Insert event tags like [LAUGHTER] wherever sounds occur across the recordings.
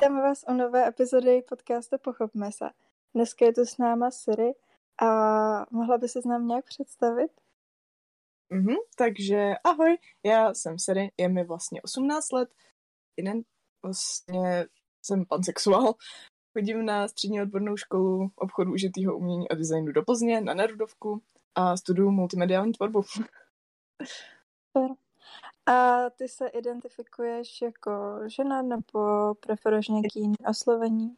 Vítáme vás u nové epizody podcastu Pochopme se. Dneska je tu s náma Siri a mohla by se s nám nějak představit? Mhm, takže ahoj, já jsem Siri, je mi vlastně 18 let, jeden vlastně jsem pansexuál, chodím na střední odbornou školu obchodu užitýho umění a designu do Plzně na Nerudovku a studuju multimediální tvorbu. Super. A ty se identifikuješ jako žena nebo preferuješ nějaký jiný oslovení?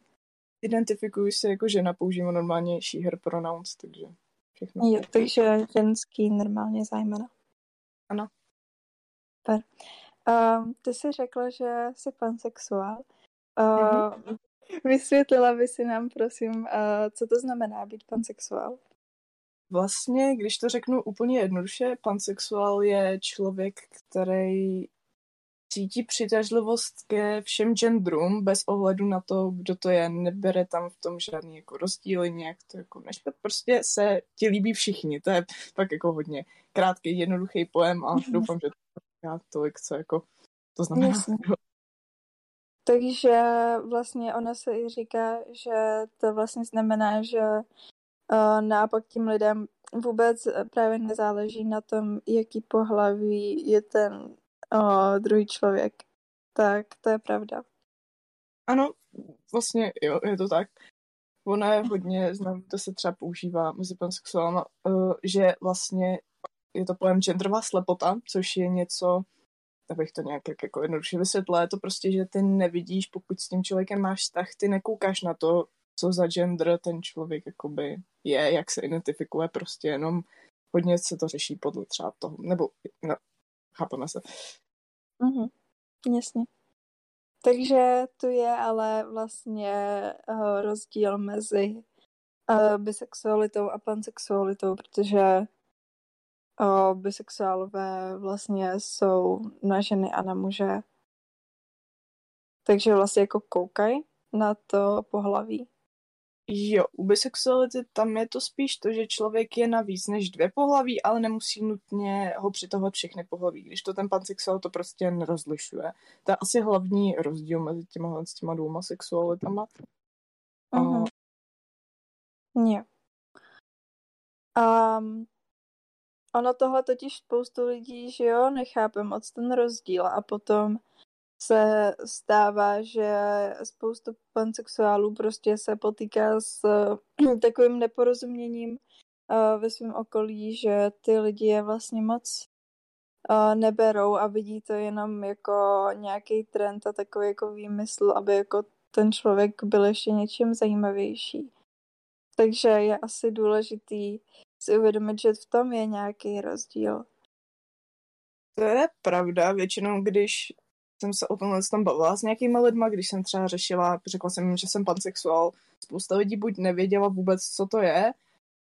Identifikuji se jako žena, používám normálně she, her pronouns, takže všechno. Jo, takže ženský normálně zájmena. Ano. Super. Um, ty jsi řekla, že jsi pansexuál. Uh. Vysvětlila by si nám, prosím, uh, co to znamená být pansexuál? Vlastně, když to řeknu úplně jednoduše, pansexuál je člověk, který cítí přitažlivost ke všem genderům bez ohledu na to, kdo to je. Nebere tam v tom žádný jako rozdíly, nějak to jako nešpet. Prostě se ti líbí všichni. To je pak jako hodně krátký, jednoduchý pojem a doufám, že to tolik, co jako to znamená. Jasně. Takže vlastně ona se i říká, že to vlastně znamená, že uh, naopak tím lidem vůbec právě nezáleží na tom, jaký pohlaví je ten uh, druhý člověk. Tak to je pravda. Ano, vlastně jo, je to tak. Ona je hodně, znám, to se třeba používá mezi pansexuálama, uh, že vlastně je to pojem genderová slepota, což je něco, abych to nějak jako jednoduše vysvětlila, je to prostě, že ty nevidíš, pokud s tím člověkem máš vztah, ty nekoukáš na to, co za gender ten člověk jakoby je, jak se identifikuje, prostě jenom hodně se to řeší podle třeba toho, nebo no, chápeme se. Mhm, jasně. Takže tu je ale vlastně uh, rozdíl mezi uh, bisexualitou a pansexualitou, protože uh, bisexuálové vlastně jsou na ženy a na muže. Takže vlastně jako koukají na to pohlaví. Jo, u bisexuality tam je to spíš to, že člověk je na víc než dvě pohlaví, ale nemusí nutně ho přitahovat všechny pohlaví. Když to ten pansexuál to prostě nerozlišuje. To je asi hlavní rozdíl mezi těma, s těma dvouma sexualitama. Uh-huh. Uh... Jo. Um, ono tohle totiž spoustu lidí, že jo, nechápe moc ten rozdíl a potom se stává, že spoustu pansexuálů prostě se potýká s [CLEARS THROAT] takovým neporozuměním uh, ve svém okolí, že ty lidi je vlastně moc uh, neberou a vidí to jenom jako nějaký trend a takový jako výmysl, aby jako ten člověk byl ještě něčím zajímavější. Takže je asi důležitý si uvědomit, že v tom je nějaký rozdíl. To je pravda, většinou když jsem se o tomhle tam bavila s nějakýma lidma, když jsem třeba řešila, řekla jsem jim, že jsem pansexuál, spousta lidí buď nevěděla vůbec, co to je,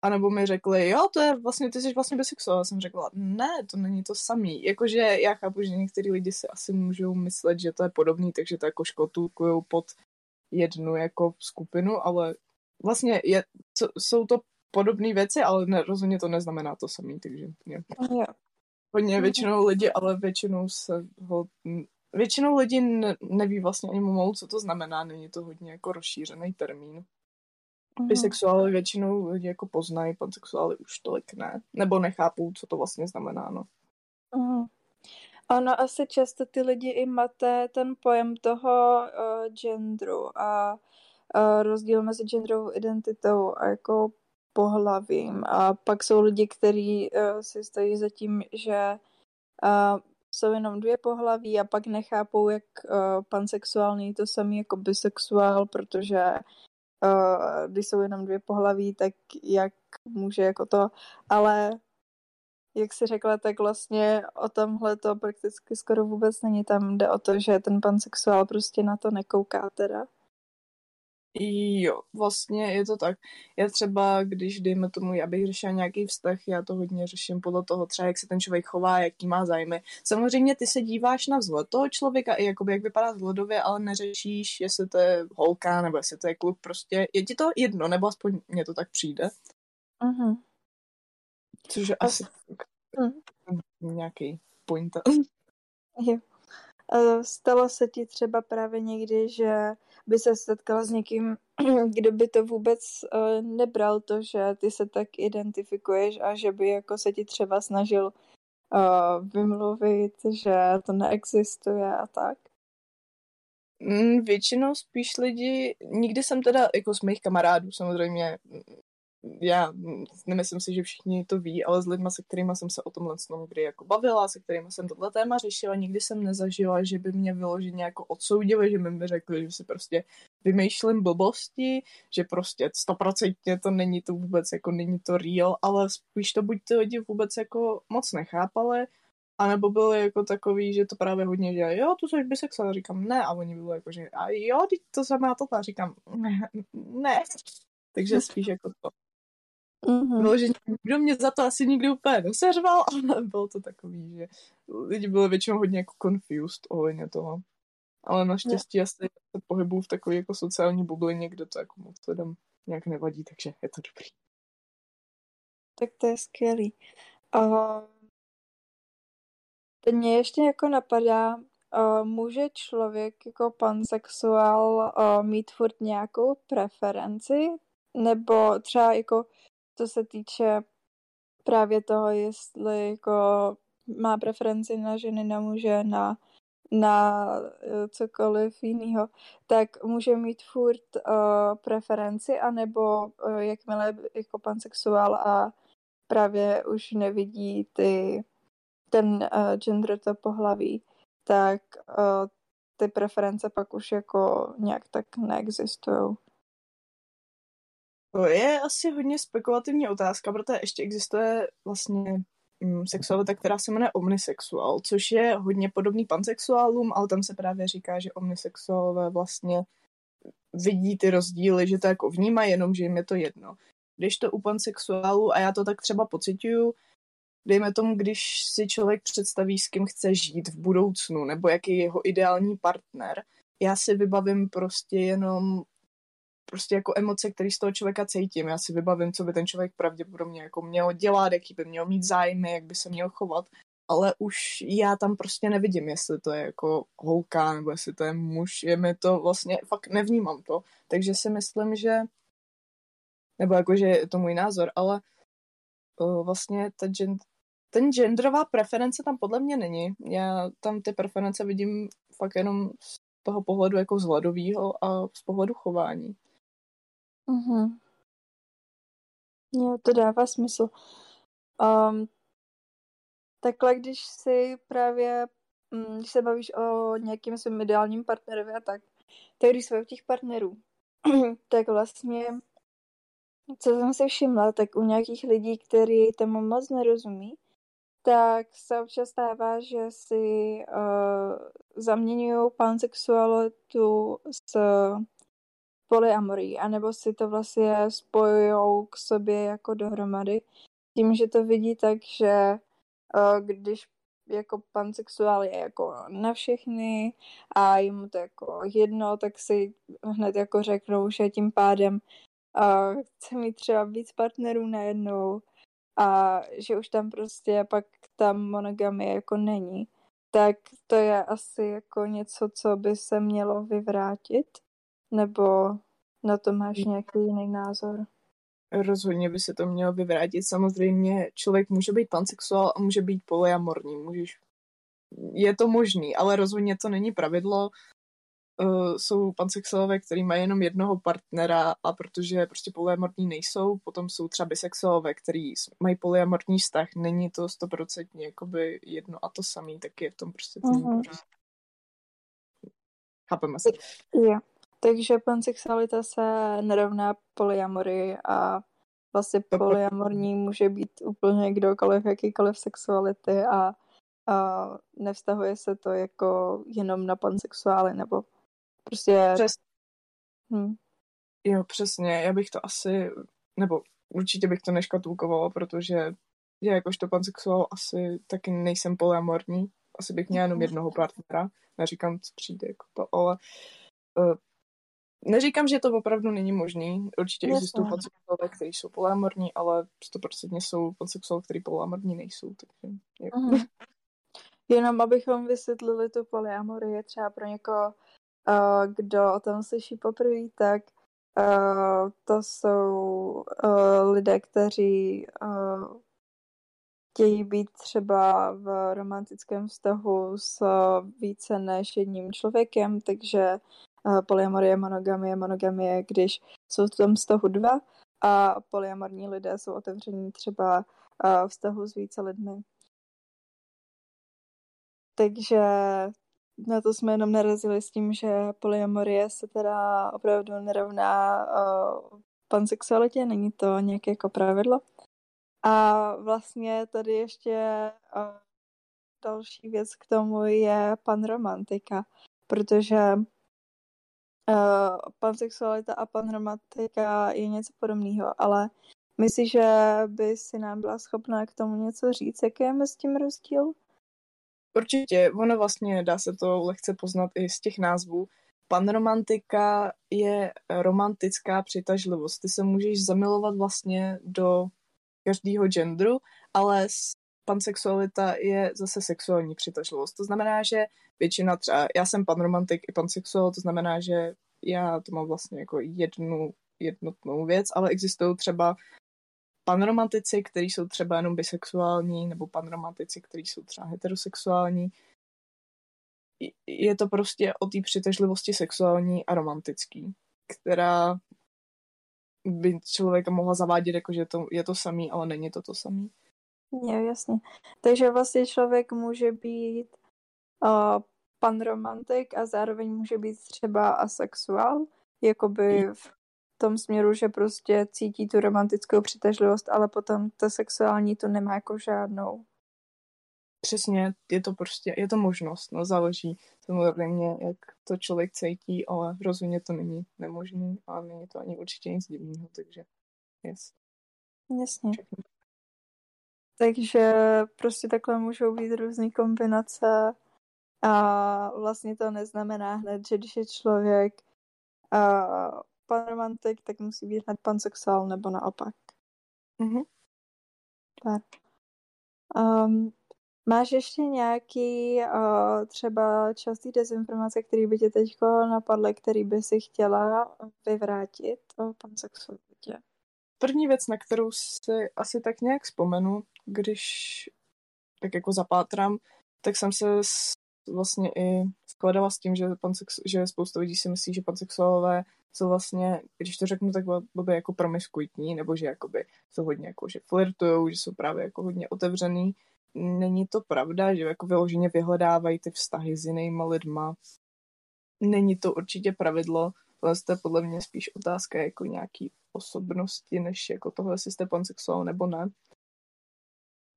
anebo mi řekli, jo, to je vlastně, ty jsi vlastně bisexuál. Já jsem řekla, ne, to není to samý. Jakože já chápu, že některý lidi si asi můžou myslet, že to je podobný, takže to jako škotulkujou pod jednu jako skupinu, ale vlastně je, co, jsou to podobné věci, ale ne, rozhodně to neznamená to samý, takže je. Hodně většinou lidi, ale většinou se ho Většinou lidí neví vlastně ani pomalu, co to znamená, není to hodně jako rozšířený termín. Mm. Bisexuály většinou lidi jako poznají, pansexuály už tolik ne, nebo nechápou, co to vlastně znamená, no. Mm. Ono asi často ty lidi i máte ten pojem toho uh, genderu a uh, rozdíl mezi genderovou identitou a jako pohlavím. A pak jsou lidi, kteří uh, si stojí za tím, že uh, jsou jenom dvě pohlaví a pak nechápou, jak uh, pansexuál není to samý jako bisexuál, protože uh, když jsou jenom dvě pohlaví, tak jak může jako to, ale jak si řekla, tak vlastně o tomhle to prakticky skoro vůbec není. Tam jde o to, že ten pansexuál prostě na to nekouká teda. Jo, vlastně je to tak. Já třeba, když dejme tomu, já bych řešila nějaký vztah, já to hodně řeším podle toho třeba, jak se ten člověk chová, jaký má zájmy. Samozřejmě ty se díváš na vzhled toho člověka i jakoby, jak vypadá vzhledově, ale neřešíš, jestli to je holka nebo jestli to je kluk, prostě je ti to jedno, nebo aspoň mně to tak přijde. Uh-huh. Což je asi uh-huh. nějaký pointa. Jo. Stalo se ti třeba právě někdy, že by se setkala s někým, [CLEARS THROAT] kdo by to vůbec uh, nebral to, že ty se tak identifikuješ a že by jako se ti třeba snažil uh, vymluvit, že to neexistuje a tak? Mm, většinou spíš lidi, nikdy jsem teda jako z mých kamarádů samozřejmě já nemyslím si, že všichni to ví, ale s lidmi, se kterými jsem se o tomhle snom kdy jako bavila, se kterými jsem tohle téma řešila, nikdy jsem nezažila, že by mě vyloženě jako odsoudili, že by mi řekli, že si prostě vymýšlím blbosti, že prostě stoprocentně to není to vůbec, jako není to real, ale spíš to buď ty lidi vůbec jako moc nechápali, anebo byli jako takový, že to právě hodně, že jo, tu jsi bisexuál, říkám ne, a oni byli jako, že a jo, to samé a říkám ne, [LAUGHS] ne. Takže spíš jako to. Mm-hmm. Bylo, že kdo mě za to asi nikdy úplně neseřval, [LAUGHS] ale bylo to takový, že lidi byli většinou hodně jako confused ohledně toho. Ale naštěstí asi se pohybuju v takové jako sociální bublině, kde to jako moc lidem nějak nevadí, takže je to dobrý. Tak to je skvělý. Uh, teď mě ještě jako napadá, uh, může člověk jako pansexuál uh, mít furt nějakou preferenci? Nebo třeba jako co se týče právě toho, jestli jako má preferenci na ženy, na muže, na, na eh, cokoliv jiného, tak může mít furt uh, preferenci, anebo uh, jakmile jako pansexuál a právě už nevidí ty, ten uh, gender, to pohlaví, tak uh, ty preference pak už jako nějak tak neexistují. To je asi hodně spekulativní otázka, protože ještě existuje vlastně mm, sexualita, která se jmenuje omnisexuál, což je hodně podobný pansexuálům, ale tam se právě říká, že omnisexuálové vlastně vidí ty rozdíly, že to jako vnímají, jenom že jim je to jedno. Když to u pansexuálů, a já to tak třeba pocituju, dejme tomu, když si člověk představí, s kým chce žít v budoucnu, nebo jaký je jeho ideální partner, já si vybavím prostě jenom prostě jako emoce, které z toho člověka cítím. Já si vybavím, co by ten člověk pravděpodobně jako měl dělat, jaký by měl mít zájmy, jak by se měl chovat, ale už já tam prostě nevidím, jestli to je jako holka, nebo jestli to je muž, je mi to vlastně, fakt nevnímám to, takže si myslím, že nebo jakože je to můj názor, ale uh, vlastně ta gen, ten genderová preference tam podle mě není. Já tam ty preference vidím fakt jenom z toho pohledu jako vzhledového a z pohledu chování. Mhm. Jo, to dává smysl. Um, takhle, když si právě, mm, když se bavíš o nějakým svým ideálním partnerovi a tak, tak když jsou těch partnerů, [CLEARS THROAT] tak vlastně, co jsem si všimla, tak u nějakých lidí, kteří tomu moc nerozumí, tak se občas stává, že si uh, zaměňují pansexualitu s polyamorii, anebo si to vlastně spojují k sobě jako dohromady. Tím, že to vidí tak, že uh, když jako pansexuál je jako na všechny a je mu to jako jedno, tak si hned jako řeknou, že tím pádem uh, chce mít třeba víc partnerů najednou a že už tam prostě pak ta monogamie jako není. Tak to je asi jako něco, co by se mělo vyvrátit. Nebo na to máš nějaký jiný názor? Rozhodně by se to mělo vyvrátit. Samozřejmě člověk může být pansexuál a může být polyamorní. Můžeš... Je to možný, ale rozhodně to není pravidlo. Uh, jsou pansexuálové, kteří mají jenom jednoho partnera a protože prostě polyamorní nejsou, potom jsou třeba bisexuálové, kteří mají polyamorní vztah, není to stoprocentně jakoby jedno a to samý, tak je v tom prostě ten uh-huh. Chápeme se. Jo. Takže pansexualita se nerovná polyamory a vlastně polyamorní může být úplně kdokoliv, jakýkoliv sexuality a, a nevztahuje se to jako jenom na pansexuály nebo prostě... Přes... Hm. Jo, přesně. Já bych to asi, nebo určitě bych to neškatulkovala, protože já jakožto pansexuál asi taky nejsem polyamorní. Asi bych měla jenom jednoho partnera. Neříkám, co přijde jako to, ale uh, Neříkám, že to opravdu není možný. Určitě Jasně. existují pansexuálové, kteří jsou polyamorní, ale 100% jsou pansexuálové, kteří polyamorní nejsou. Takže, uh-huh. Jenom abychom vysvětlili tu polyamorii, třeba pro někoho uh, kdo o tom slyší poprvé, tak uh, to jsou uh, lidé, kteří uh, chtějí být třeba v romantickém vztahu s více než jedním člověkem, takže polyamorie, monogamie, monogamie, když jsou v tom vztahu dva a polyamorní lidé jsou otevření třeba uh, vztahu s více lidmi. Takže na to jsme jenom narazili s tím, že polyamorie se teda opravdu nerovná uh, pansexualitě, není to nějaké jako pravidlo. A vlastně tady ještě další věc k tomu je panromantika, protože uh, pansexualita a panromantika je něco podobného, ale myslíš, že by si nám byla schopná k tomu něco říct, jaký je mezi tím rozdíl? Určitě, ono vlastně dá se to lehce poznat i z těch názvů. Panromantika je romantická přitažlivost. Ty se můžeš zamilovat vlastně do každého genderu, ale pansexualita je zase sexuální přitažlivost. To znamená, že většina třeba, já jsem panromantik i pansexuál, to znamená, že já to mám vlastně jako jednu jednotnou věc, ale existují třeba panromantici, kteří jsou třeba jenom bisexuální, nebo panromantici, kteří jsou třeba heterosexuální. Je to prostě o té přitažlivosti sexuální a romantický, která by člověka mohla zavádět, jako že to, je to samý, ale není to to samý. Jo, jasně. Takže vlastně člověk může být uh, panromantik a zároveň může být třeba asexuál, jakoby v tom směru, že prostě cítí tu romantickou přitažlivost, ale potom ta sexuální to nemá jako žádnou. Přesně, je to prostě, je to možnost, no záleží samozřejmě, jak to člověk cítí, ale rozhodně to není nemožný a není to ani určitě nic divného, takže yes. Jasně. Všechno. Takže prostě takhle můžou být různé kombinace a vlastně to neznamená hned, že když je člověk uh, panromantik, tak musí být hned pansexuál nebo naopak. Mhm. Tak. Um, máš ještě nějaký uh, třeba častý dezinformace, který by tě teď napadly, který by si chtěla vyvrátit o pansexualitě? První věc, na kterou si asi tak nějak vzpomenu, když tak jako zapátrám, tak jsem se vlastně i skladala s tím, že, pansex, že spousta lidí si myslí, že pansexuálové jsou vlastně, když to řeknu tak blbě jako promiskuitní, nebo že jakoby jsou hodně jako, že flirtujou, že jsou právě jako hodně otevřený. Není to pravda, že jako vyloženě vyhledávají ty vztahy s jinýma lidma. Není to určitě pravidlo, ale to je podle mě spíš otázka jako nějaký osobnosti, než jako toho, jestli jste pansexuál nebo ne.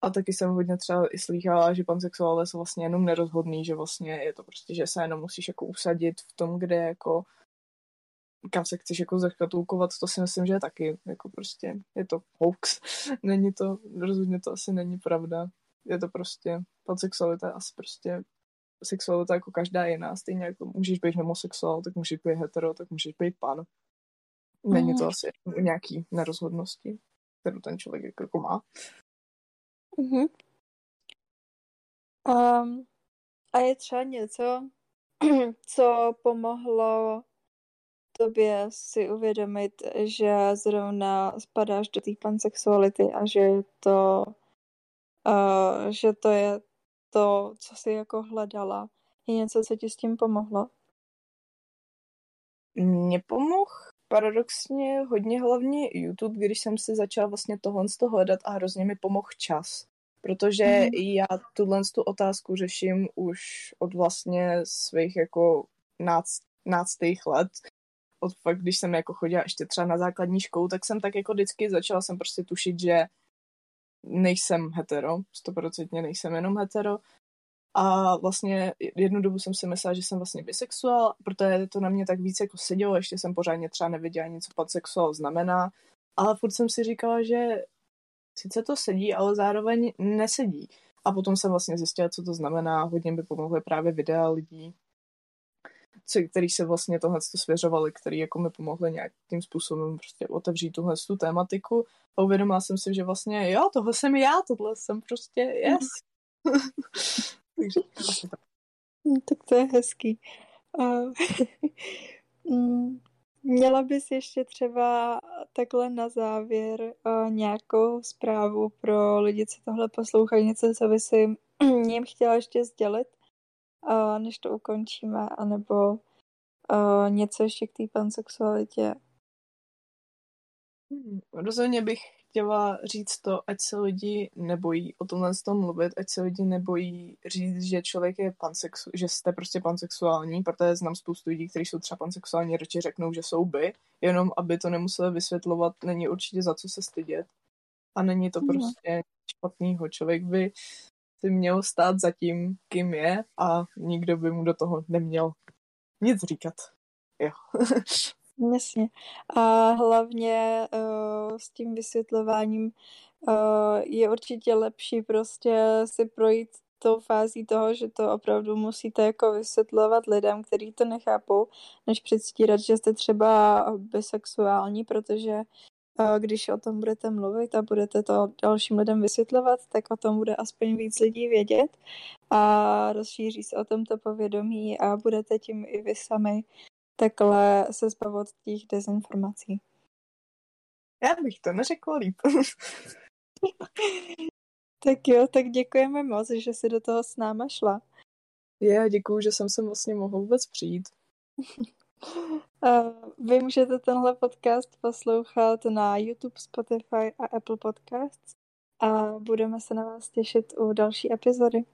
A taky jsem hodně třeba i slýchala, že pansexuálové jsou vlastně jenom nerozhodný, že vlastně je to prostě, že se jenom musíš jako usadit v tom, kde jako kam se chceš jako zachkatulkovat, to si myslím, že je taky jako prostě, je to hoax. [LAUGHS] není to, rozhodně to asi není pravda. Je to prostě, pansexualita je asi prostě sexualita jako každá jiná, stejně jako můžeš být homosexuál, tak můžeš být hetero, tak můžeš být pan. Není to mm. asi nějaký nerozhodnosti, kterou ten člověk jako má. Mm-hmm. Um, a je třeba něco, [CLEARS THROAT] co pomohlo tobě si uvědomit, že zrovna spadáš do té pansexuality a že to, uh, že to je to, co jsi jako hledala. Je něco, co ti s tím pomohlo? Mně pomohl paradoxně hodně hlavně YouTube, když jsem si začala vlastně tohle z toho hledat a hrozně mi pomohl čas. Protože mm-hmm. já tuhle tu otázku řeším už od vlastně svých jako náct, náctých let. Od fakt, když jsem jako chodila ještě třeba na základní školu, tak jsem tak jako vždycky začala jsem prostě tušit, že nejsem hetero, stoprocentně nejsem jenom hetero. A vlastně jednu dobu jsem si myslela, že jsem vlastně bisexuál, protože to na mě tak víc jako sedělo, ještě jsem pořádně třeba nevěděla nic, co pansexuál znamená. Ale furt jsem si říkala, že sice to sedí, ale zároveň nesedí. A potom jsem vlastně zjistila, co to znamená. Hodně by pomohly právě videa lidí, co, který se vlastně tohle svěřovali, který jako mi pomohli nějakým způsobem prostě otevřít tuhle tu tématiku a uvědomila jsem si, že vlastně jo, tohle jsem já, tohle jsem prostě yes. [LAUGHS] Takže tak. No, tak to je hezký. Uh, [LAUGHS] Měla bys ještě třeba takhle na závěr nějakou zprávu pro lidi, co tohle poslouchají, něco, co by si [CLEARS THROAT] jim chtěla ještě sdělit, než to ukončíme, anebo něco ještě k té pansexualitě? Hmm, rozhodně bych chtěla říct to, ať se lidi nebojí o tomhle tom mluvit, ať se lidi nebojí říct, že člověk je pansexu, že jste prostě pansexuální, protože znám spoustu lidí, kteří jsou třeba pansexuální, radši řeknou, že jsou by, jenom aby to nemuseli vysvětlovat, není určitě za co se stydět. A není to mm. prostě špatnýho. Člověk by si měl stát za tím, kým je a nikdo by mu do toho neměl nic říkat. Jo. [LAUGHS] Jasně. A hlavně uh, s tím vysvětlováním uh, je určitě lepší prostě si projít tou fází toho, že to opravdu musíte jako vysvětlovat lidem, kteří to nechápou, než předstírat, že jste třeba bisexuální, protože uh, když o tom budete mluvit a budete to dalším lidem vysvětlovat, tak o tom bude aspoň víc lidí vědět a rozšíří se o tomto povědomí a budete tím i vy sami takhle se zbavit těch dezinformací. Já bych to neřekla líp. [LAUGHS] tak jo, tak děkujeme moc, že jsi do toho s náma šla. Já děkuju, že jsem se vlastně mohl vůbec přijít. [LAUGHS] Vy můžete tenhle podcast poslouchat na YouTube, Spotify a Apple Podcasts a budeme se na vás těšit u další epizody.